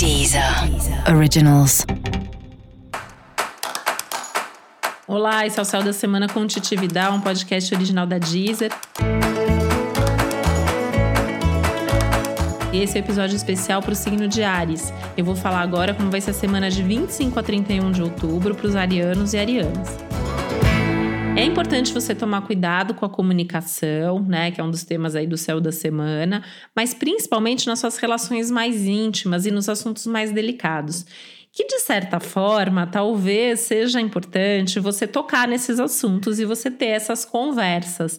Deezer Originals. Olá, esse é o Céu da Semana com Titividade, um podcast original da Deezer. Esse é o episódio especial para o signo de Ares. Eu vou falar agora como vai ser a semana de 25 a 31 de outubro para os arianos e arianas. É importante você tomar cuidado com a comunicação, né, que é um dos temas aí do céu da semana, mas principalmente nas suas relações mais íntimas e nos assuntos mais delicados. Que de certa forma, talvez seja importante você tocar nesses assuntos e você ter essas conversas.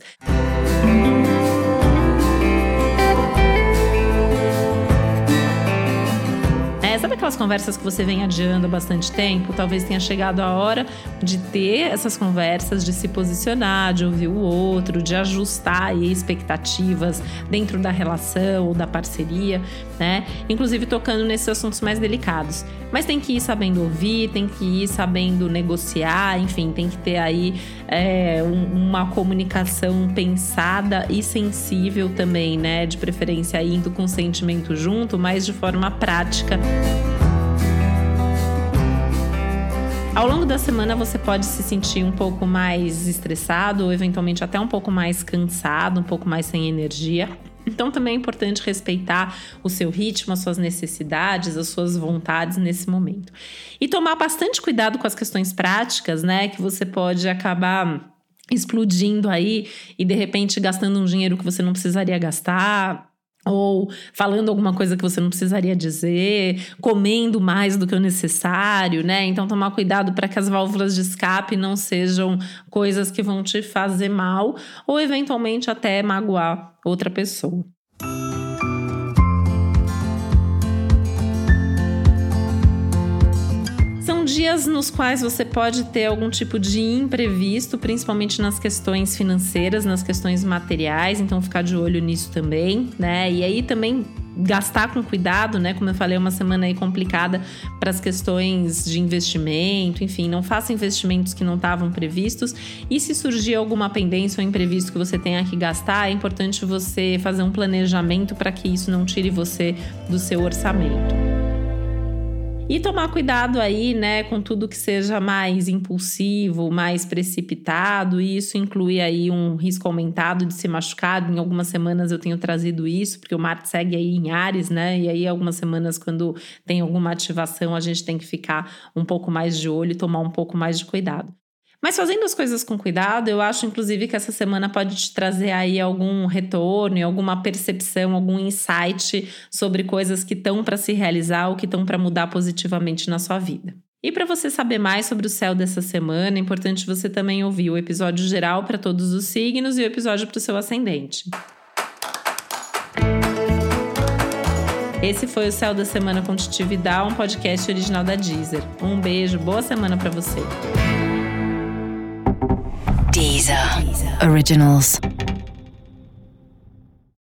Aquelas conversas que você vem adiando há bastante tempo? Talvez tenha chegado a hora de ter essas conversas, de se posicionar, de ouvir o outro, de ajustar expectativas dentro da relação ou da parceria, né? Inclusive tocando nesses assuntos mais delicados. Mas tem que ir sabendo ouvir, tem que ir sabendo negociar, enfim, tem que ter aí é, um, uma comunicação pensada e sensível também, né? De preferência indo com sentimento junto, mas de forma prática. Ao longo da semana você pode se sentir um pouco mais estressado ou eventualmente até um pouco mais cansado, um pouco mais sem energia. Então também é importante respeitar o seu ritmo, as suas necessidades, as suas vontades nesse momento. E tomar bastante cuidado com as questões práticas, né, que você pode acabar explodindo aí e de repente gastando um dinheiro que você não precisaria gastar, ou falando alguma coisa que você não precisaria dizer, comendo mais do que o necessário, né? Então tomar cuidado para que as válvulas de escape não sejam coisas que vão te fazer mal ou eventualmente até magoar outra pessoa. Dias nos quais você pode ter algum tipo de imprevisto, principalmente nas questões financeiras, nas questões materiais, então ficar de olho nisso também, né? E aí também gastar com cuidado, né? Como eu falei, uma semana aí complicada para as questões de investimento, enfim, não faça investimentos que não estavam previstos. E se surgir alguma pendência ou imprevisto que você tenha que gastar, é importante você fazer um planejamento para que isso não tire você do seu orçamento. E tomar cuidado aí, né, com tudo que seja mais impulsivo, mais precipitado, e isso inclui aí um risco aumentado de se machucar. Em algumas semanas eu tenho trazido isso, porque o Marte segue aí em Ares, né? E aí algumas semanas quando tem alguma ativação, a gente tem que ficar um pouco mais de olho e tomar um pouco mais de cuidado. Mas fazendo as coisas com cuidado, eu acho inclusive que essa semana pode te trazer aí algum retorno, alguma percepção, algum insight sobre coisas que estão para se realizar ou que estão para mudar positivamente na sua vida. E para você saber mais sobre o céu dessa semana, é importante você também ouvir o episódio geral para todos os signos e o episódio para o seu ascendente. Esse foi o Céu da Semana com Titi Vidal, um podcast original da Deezer. Um beijo, boa semana para você. Deezer. Originals.